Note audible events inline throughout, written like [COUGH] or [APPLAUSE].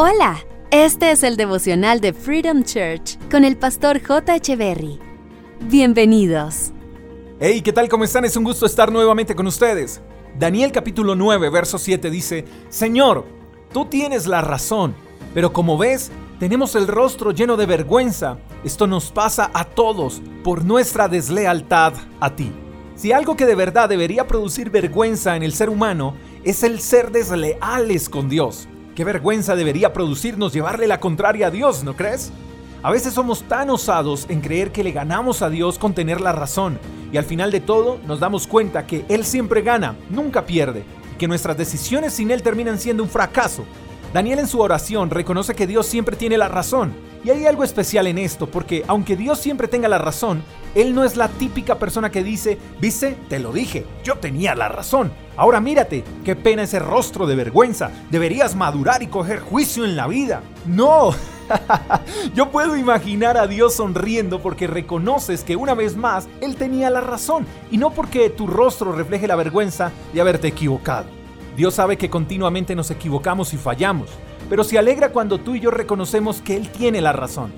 Hola, este es el devocional de Freedom Church con el pastor J. Berry. Bienvenidos. Hey, ¿qué tal? ¿Cómo están? Es un gusto estar nuevamente con ustedes. Daniel capítulo 9, verso 7 dice, Señor, tú tienes la razón, pero como ves, tenemos el rostro lleno de vergüenza. Esto nos pasa a todos por nuestra deslealtad a ti. Si algo que de verdad debería producir vergüenza en el ser humano es el ser desleales con Dios. Qué vergüenza debería producirnos llevarle la contraria a Dios, ¿no crees? A veces somos tan osados en creer que le ganamos a Dios con tener la razón, y al final de todo nos damos cuenta que Él siempre gana, nunca pierde, y que nuestras decisiones sin Él terminan siendo un fracaso. Daniel en su oración reconoce que Dios siempre tiene la razón, y hay algo especial en esto, porque aunque Dios siempre tenga la razón, Él no es la típica persona que dice, viste, te lo dije, yo tenía la razón. Ahora mírate, qué pena ese rostro de vergüenza. Deberías madurar y coger juicio en la vida. No. [LAUGHS] Yo puedo imaginar a Dios sonriendo porque reconoces que una vez más Él tenía la razón y no porque tu rostro refleje la vergüenza de haberte equivocado. Dios sabe que continuamente nos equivocamos y fallamos, pero se alegra cuando tú y yo reconocemos que Él tiene la razón.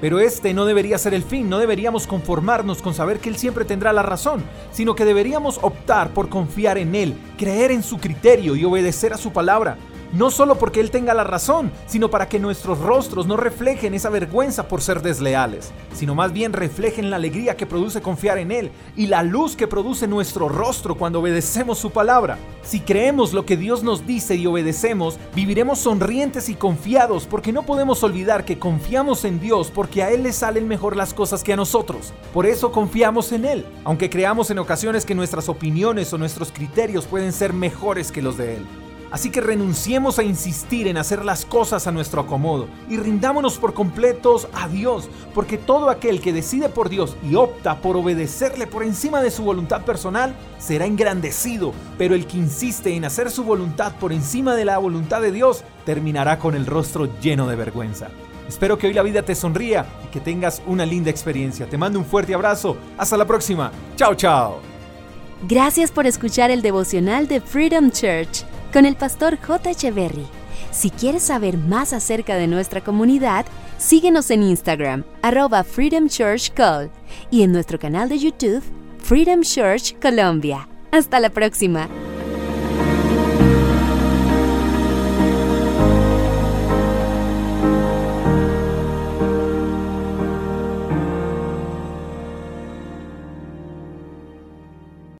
Pero este no debería ser el fin, no deberíamos conformarnos con saber que Él siempre tendrá la razón, sino que deberíamos optar por confiar en Él, creer en su criterio y obedecer a su palabra no solo porque Él tenga la razón, sino para que nuestros rostros no reflejen esa vergüenza por ser desleales, sino más bien reflejen la alegría que produce confiar en Él y la luz que produce nuestro rostro cuando obedecemos su palabra. Si creemos lo que Dios nos dice y obedecemos, viviremos sonrientes y confiados porque no podemos olvidar que confiamos en Dios porque a Él le salen mejor las cosas que a nosotros. Por eso confiamos en Él, aunque creamos en ocasiones que nuestras opiniones o nuestros criterios pueden ser mejores que los de Él. Así que renunciemos a insistir en hacer las cosas a nuestro acomodo y rindámonos por completos a Dios, porque todo aquel que decide por Dios y opta por obedecerle por encima de su voluntad personal será engrandecido, pero el que insiste en hacer su voluntad por encima de la voluntad de Dios terminará con el rostro lleno de vergüenza. Espero que hoy la vida te sonría y que tengas una linda experiencia. Te mando un fuerte abrazo. Hasta la próxima. Chao, chao. Gracias por escuchar el devocional de Freedom Church con el pastor J. Echeverry. Si quieres saber más acerca de nuestra comunidad, síguenos en Instagram, arroba Freedom Church Call, y en nuestro canal de YouTube, Freedom Church Colombia. Hasta la próxima.